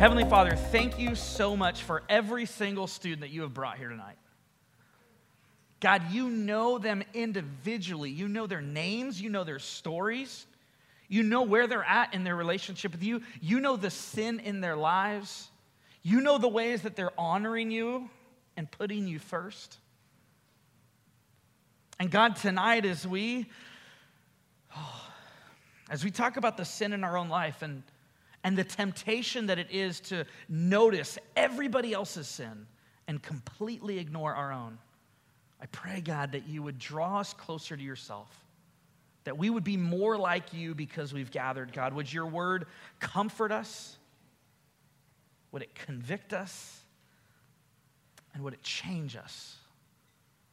Heavenly Father, thank you so much for every single student that you have brought here tonight. God, you know them individually. You know their names, you know their stories, you know where they're at in their relationship with you, you know the sin in their lives, you know the ways that they're honoring you and putting you first. And God, tonight, as we oh, as we talk about the sin in our own life and, and the temptation that it is to notice everybody else's sin and completely ignore our own. I pray, God, that you would draw us closer to yourself, that we would be more like you because we've gathered, God. Would your word comfort us? Would it convict us? And would it change us?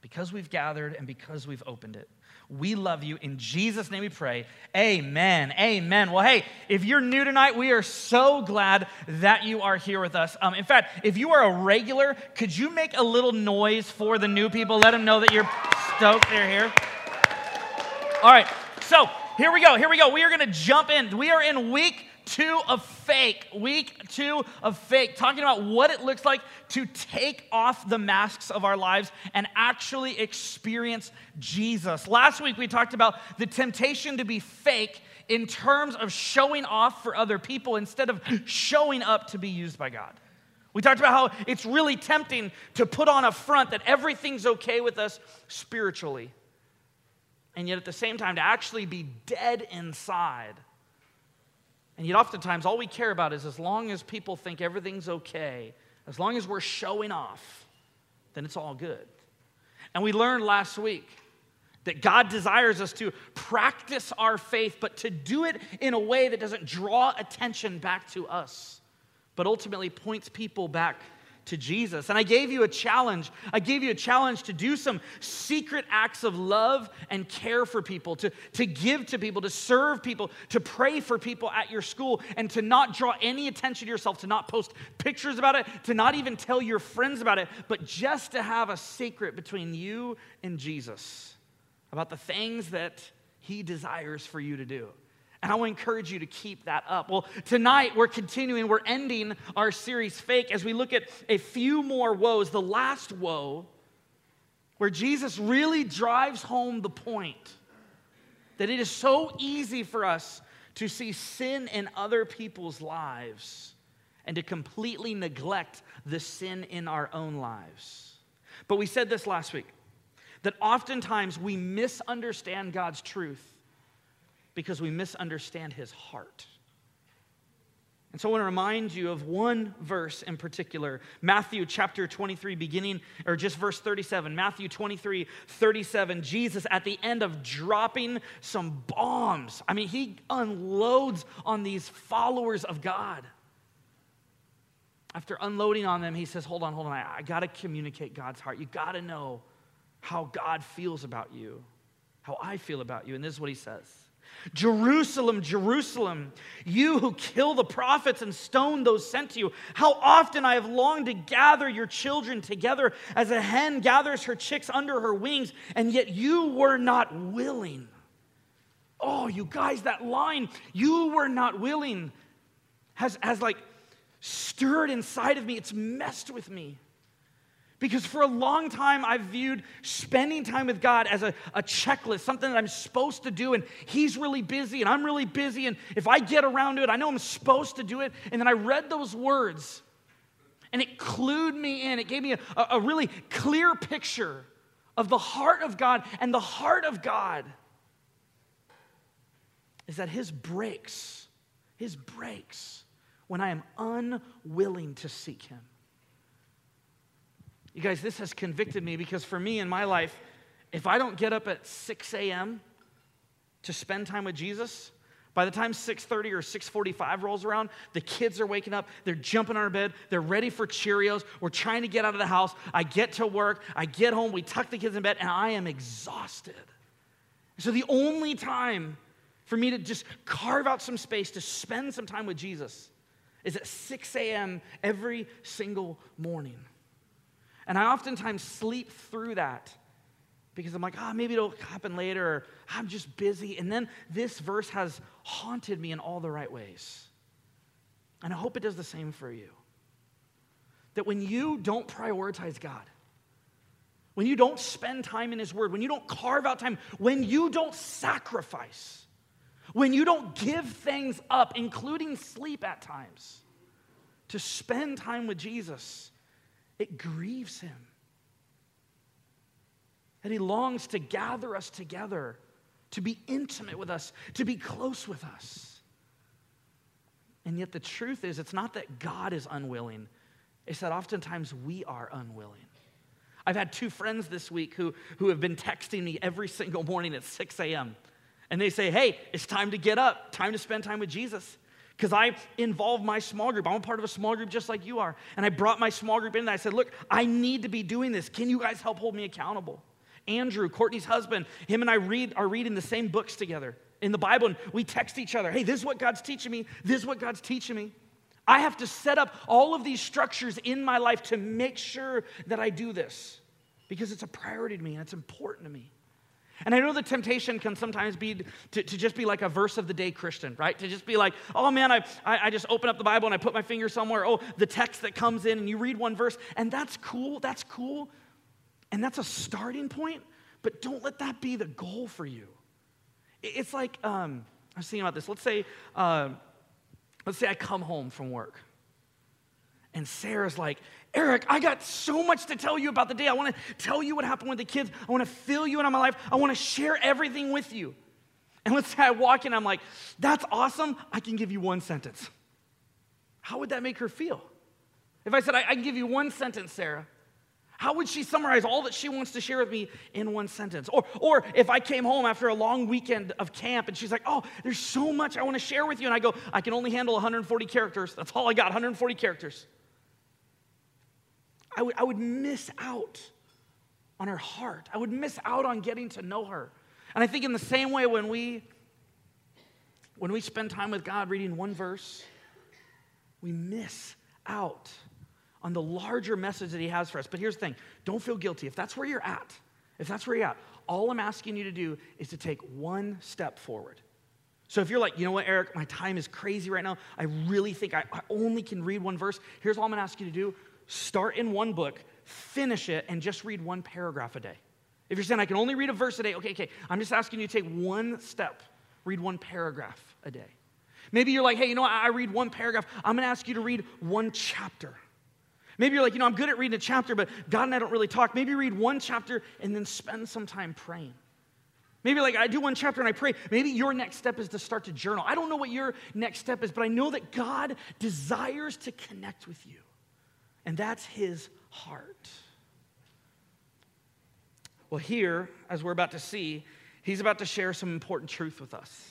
Because we've gathered and because we've opened it. We love you. In Jesus' name we pray. Amen. Amen. Well, hey, if you're new tonight, we are so glad that you are here with us. Um, in fact, if you are a regular, could you make a little noise for the new people? Let them know that you're stoked they're here. All right, so here we go. Here we go. We are going to jump in. We are in week two of fake. Week two of fake. Talking about what it looks like to take off the masks of our lives and actually experience Jesus. Last week we talked about the temptation to be fake in terms of showing off for other people instead of showing up to be used by God. We talked about how it's really tempting to put on a front that everything's okay with us spiritually. And yet at the same time, to actually be dead inside and yet, oftentimes, all we care about is as long as people think everything's okay, as long as we're showing off, then it's all good. And we learned last week that God desires us to practice our faith, but to do it in a way that doesn't draw attention back to us, but ultimately points people back to Jesus. And I gave you a challenge. I gave you a challenge to do some secret acts of love and care for people, to, to give to people, to serve people, to pray for people at your school, and to not draw any attention to yourself, to not post pictures about it, to not even tell your friends about it, but just to have a secret between you and Jesus about the things that He desires for you to do. And I want to encourage you to keep that up. Well, tonight we're continuing, we're ending our series Fake as we look at a few more woes. The last woe, where Jesus really drives home the point that it is so easy for us to see sin in other people's lives and to completely neglect the sin in our own lives. But we said this last week that oftentimes we misunderstand God's truth because we misunderstand his heart. And so I want to remind you of one verse in particular, Matthew chapter 23, beginning, or just verse 37. Matthew 23, 37. Jesus, at the end of dropping some bombs, I mean, he unloads on these followers of God. After unloading on them, he says, Hold on, hold on, I, I got to communicate God's heart. You got to know how God feels about you, how I feel about you. And this is what he says. Jerusalem, Jerusalem, you who kill the prophets and stone those sent to you, how often I have longed to gather your children together as a hen gathers her chicks under her wings, and yet you were not willing. Oh, you guys, that line, you were not willing, has, has like stirred inside of me. It's messed with me. Because for a long time, I've viewed spending time with God as a, a checklist, something that I'm supposed to do, and He's really busy, and I'm really busy, and if I get around to it, I know I'm supposed to do it. And then I read those words, and it clued me in. It gave me a, a really clear picture of the heart of God, and the heart of God is that His breaks, His breaks when I am unwilling to seek Him. You guys, this has convicted me because for me in my life, if I don't get up at 6 a.m. to spend time with Jesus, By the time 6:30 or 6:45 rolls around, the kids are waking up, they're jumping on our bed, they're ready for Cheerios. We're trying to get out of the house. I get to work, I get home, we tuck the kids in bed, and I am exhausted. So the only time for me to just carve out some space to spend some time with Jesus is at 6 a.m. every single morning. And I oftentimes sleep through that because I'm like, ah, oh, maybe it'll happen later, I'm just busy. And then this verse has haunted me in all the right ways. And I hope it does the same for you. That when you don't prioritize God, when you don't spend time in His Word, when you don't carve out time, when you don't sacrifice, when you don't give things up, including sleep at times, to spend time with Jesus, it grieves Him And He longs to gather us together, to be intimate with us, to be close with us. And yet, the truth is, it's not that God is unwilling, it's that oftentimes we are unwilling. I've had two friends this week who, who have been texting me every single morning at 6 a.m. And they say, Hey, it's time to get up, time to spend time with Jesus. Because I involved my small group. I'm a part of a small group just like you are. And I brought my small group in and I said, Look, I need to be doing this. Can you guys help hold me accountable? Andrew, Courtney's husband, him and I read, are reading the same books together in the Bible, and we text each other, hey, this is what God's teaching me, this is what God's teaching me. I have to set up all of these structures in my life to make sure that I do this because it's a priority to me and it's important to me. And I know the temptation can sometimes be to, to just be like a verse of the day Christian, right? To just be like, oh man, I, I, I just open up the Bible and I put my finger somewhere. Oh, the text that comes in and you read one verse, and that's cool, that's cool. And that's a starting point, but don't let that be the goal for you. It's like, um, I was thinking about this. Let's say, uh, let's say I come home from work. And Sarah's like, Eric, I got so much to tell you about the day. I want to tell you what happened with the kids. I want to fill you in on my life. I want to share everything with you. And let's say I walk in, I'm like, that's awesome. I can give you one sentence. How would that make her feel? If I said, I, I can give you one sentence, Sarah, how would she summarize all that she wants to share with me in one sentence? Or, or if I came home after a long weekend of camp and she's like, oh, there's so much I want to share with you. And I go, I can only handle 140 characters. That's all I got, 140 characters. I would, I would miss out on her heart. I would miss out on getting to know her. And I think in the same way when we when we spend time with God reading one verse, we miss out on the larger message that he has for us. But here's the thing don't feel guilty. If that's where you're at, if that's where you're at, all I'm asking you to do is to take one step forward. So if you're like, you know what, Eric, my time is crazy right now. I really think I, I only can read one verse. Here's all I'm gonna ask you to do start in one book, finish it, and just read one paragraph a day. If you're saying I can only read a verse a day, okay, okay, I'm just asking you to take one step, read one paragraph a day. Maybe you're like, hey, you know I read one paragraph. I'm gonna ask you to read one chapter. Maybe you're like, you know, I'm good at reading a chapter, but God and I don't really talk. Maybe read one chapter and then spend some time praying. Maybe like I do one chapter and I pray. Maybe your next step is to start to journal. I don't know what your next step is, but I know that God desires to connect with you. And that's his heart. Well, here, as we're about to see, he's about to share some important truth with us.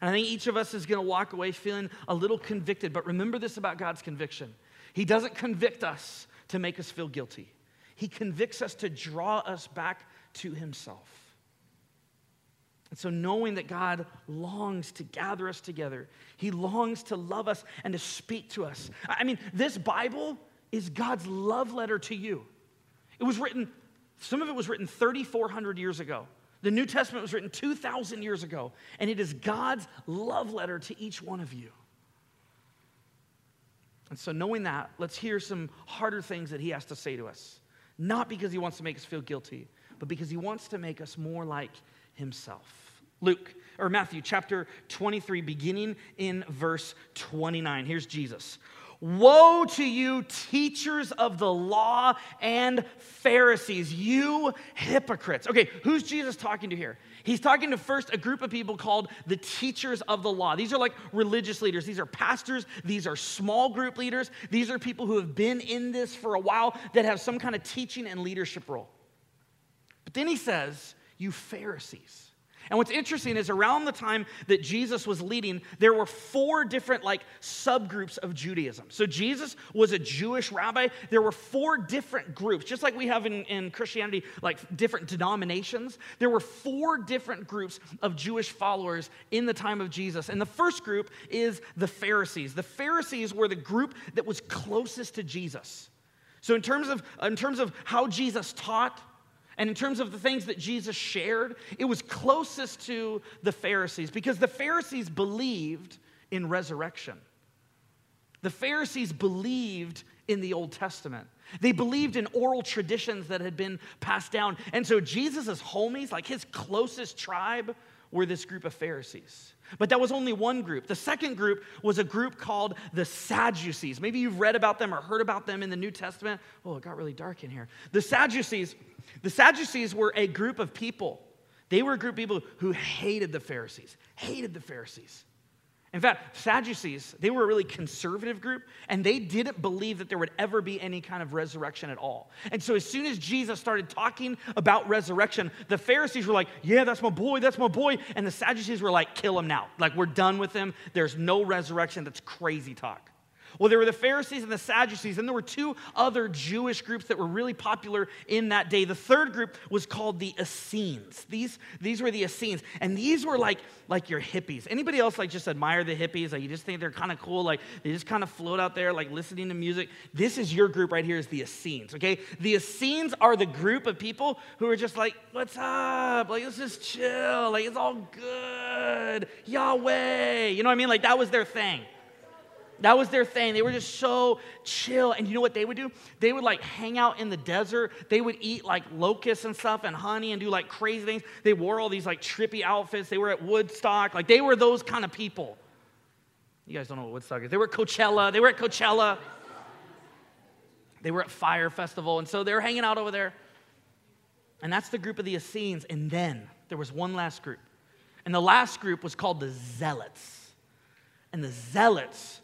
And I think each of us is going to walk away feeling a little convicted. But remember this about God's conviction he doesn't convict us to make us feel guilty, He convicts us to draw us back to Himself. And so, knowing that God longs to gather us together, He longs to love us and to speak to us. I mean, this Bible is God's love letter to you. It was written, some of it was written 3,400 years ago. The New Testament was written 2,000 years ago, and it is God's love letter to each one of you. And so, knowing that, let's hear some harder things that he has to say to us. Not because he wants to make us feel guilty, but because he wants to make us more like himself. Luke, or Matthew chapter 23, beginning in verse 29. Here's Jesus. Woe to you, teachers of the law and Pharisees, you hypocrites. Okay, who's Jesus talking to here? He's talking to first a group of people called the teachers of the law. These are like religious leaders. These are pastors. These are small group leaders. These are people who have been in this for a while that have some kind of teaching and leadership role. But then he says, You Pharisees. And what's interesting is around the time that Jesus was leading, there were four different like subgroups of Judaism. So Jesus was a Jewish rabbi. There were four different groups, just like we have in, in Christianity, like different denominations. There were four different groups of Jewish followers in the time of Jesus. And the first group is the Pharisees. The Pharisees were the group that was closest to Jesus. So in terms of in terms of how Jesus taught, and in terms of the things that Jesus shared, it was closest to the Pharisees because the Pharisees believed in resurrection. The Pharisees believed in the Old Testament. They believed in oral traditions that had been passed down. And so Jesus' homies, like his closest tribe, were this group of Pharisees. But that was only one group. The second group was a group called the Sadducees. Maybe you've read about them or heard about them in the New Testament. Oh, it got really dark in here. The Sadducees, the Sadducees were a group of people. They were a group of people who hated the Pharisees, hated the Pharisees. In fact, Sadducees, they were a really conservative group, and they didn't believe that there would ever be any kind of resurrection at all. And so, as soon as Jesus started talking about resurrection, the Pharisees were like, Yeah, that's my boy, that's my boy. And the Sadducees were like, Kill him now. Like, we're done with him. There's no resurrection. That's crazy talk. Well, there were the Pharisees and the Sadducees, and there were two other Jewish groups that were really popular in that day. The third group was called the Essenes. These, these were the Essenes, and these were like, like your hippies. Anybody else like just admire the hippies? Like you just think they're kind of cool, like they just kind of float out there, like listening to music. This is your group right here, is the Essenes, okay? The Essenes are the group of people who are just like, what's up? Like, let's just chill. Like, it's all good. Yahweh. You know what I mean? Like, that was their thing. That was their thing. They were just so chill. And you know what they would do? They would like hang out in the desert. They would eat like locusts and stuff and honey and do like crazy things. They wore all these like trippy outfits. They were at Woodstock. Like they were those kind of people. You guys don't know what Woodstock is. They were at Coachella. They were at Coachella. They were at Fyre Festival. And so they were hanging out over there. And that's the group of the Essenes. And then there was one last group. And the last group was called the Zealots. And the Zealots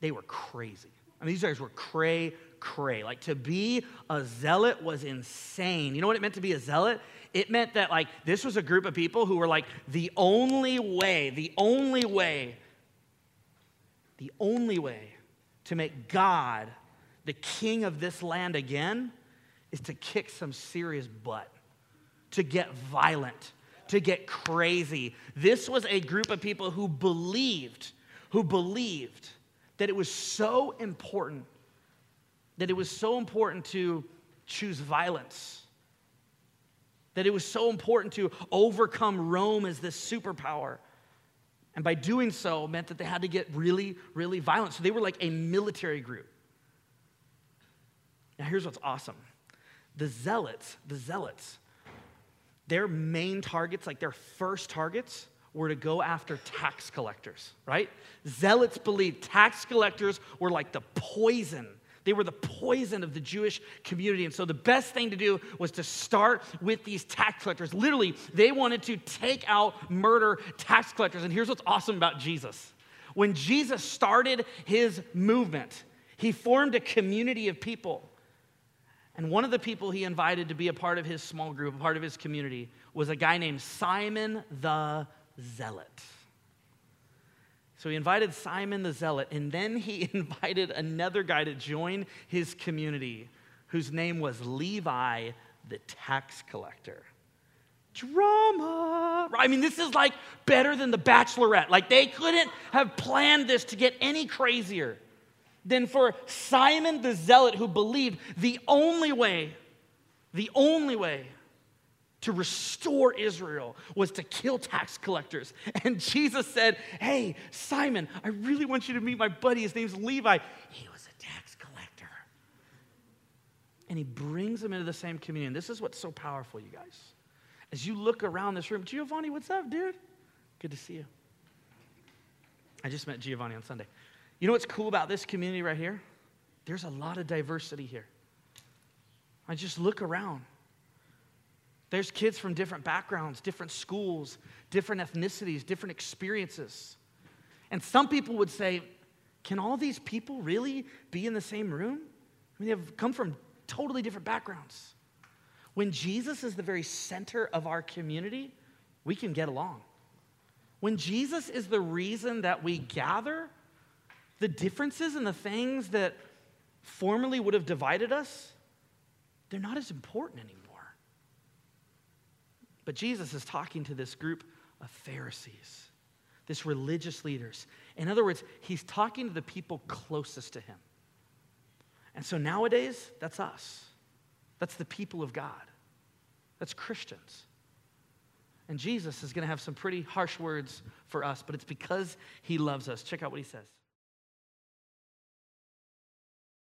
they were crazy. I mean, these guys were cray, cray. Like to be a zealot was insane. You know what it meant to be a zealot? It meant that, like, this was a group of people who were like, the only way, the only way, the only way to make God the king of this land again is to kick some serious butt, to get violent, to get crazy. This was a group of people who believed, who believed that it was so important, that it was so important to choose violence, that it was so important to overcome Rome as this superpower. And by doing so, meant that they had to get really, really violent. So they were like a military group. Now, here's what's awesome the zealots, the zealots, their main targets, like their first targets, were to go after tax collectors, right? Zealots believed tax collectors were like the poison. They were the poison of the Jewish community. And so the best thing to do was to start with these tax collectors. Literally, they wanted to take out, murder tax collectors. And here's what's awesome about Jesus when Jesus started his movement, he formed a community of people. And one of the people he invited to be a part of his small group, a part of his community, was a guy named Simon the zealot. So he invited Simon the zealot, and then he invited another guy to join his community whose name was Levi the tax collector. Drama. I mean, this is like better than the bachelorette. Like, they couldn't have planned this to get any crazier than for Simon the zealot, who believed the only way, the only way to restore Israel was to kill tax collectors. And Jesus said, Hey, Simon, I really want you to meet my buddy. His name's Levi. He was a tax collector. And he brings them into the same communion. This is what's so powerful, you guys. As you look around this room, Giovanni, what's up, dude? Good to see you. I just met Giovanni on Sunday. You know what's cool about this community right here? There's a lot of diversity here. I just look around. There's kids from different backgrounds, different schools, different ethnicities, different experiences. And some people would say, can all these people really be in the same room? I mean, they've come from totally different backgrounds. When Jesus is the very center of our community, we can get along. When Jesus is the reason that we gather, the differences and the things that formerly would have divided us, they're not as important anymore. But Jesus is talking to this group of Pharisees, this religious leaders. In other words, he's talking to the people closest to him. And so nowadays, that's us. That's the people of God. That's Christians. And Jesus is going to have some pretty harsh words for us, but it's because he loves us. Check out what he says.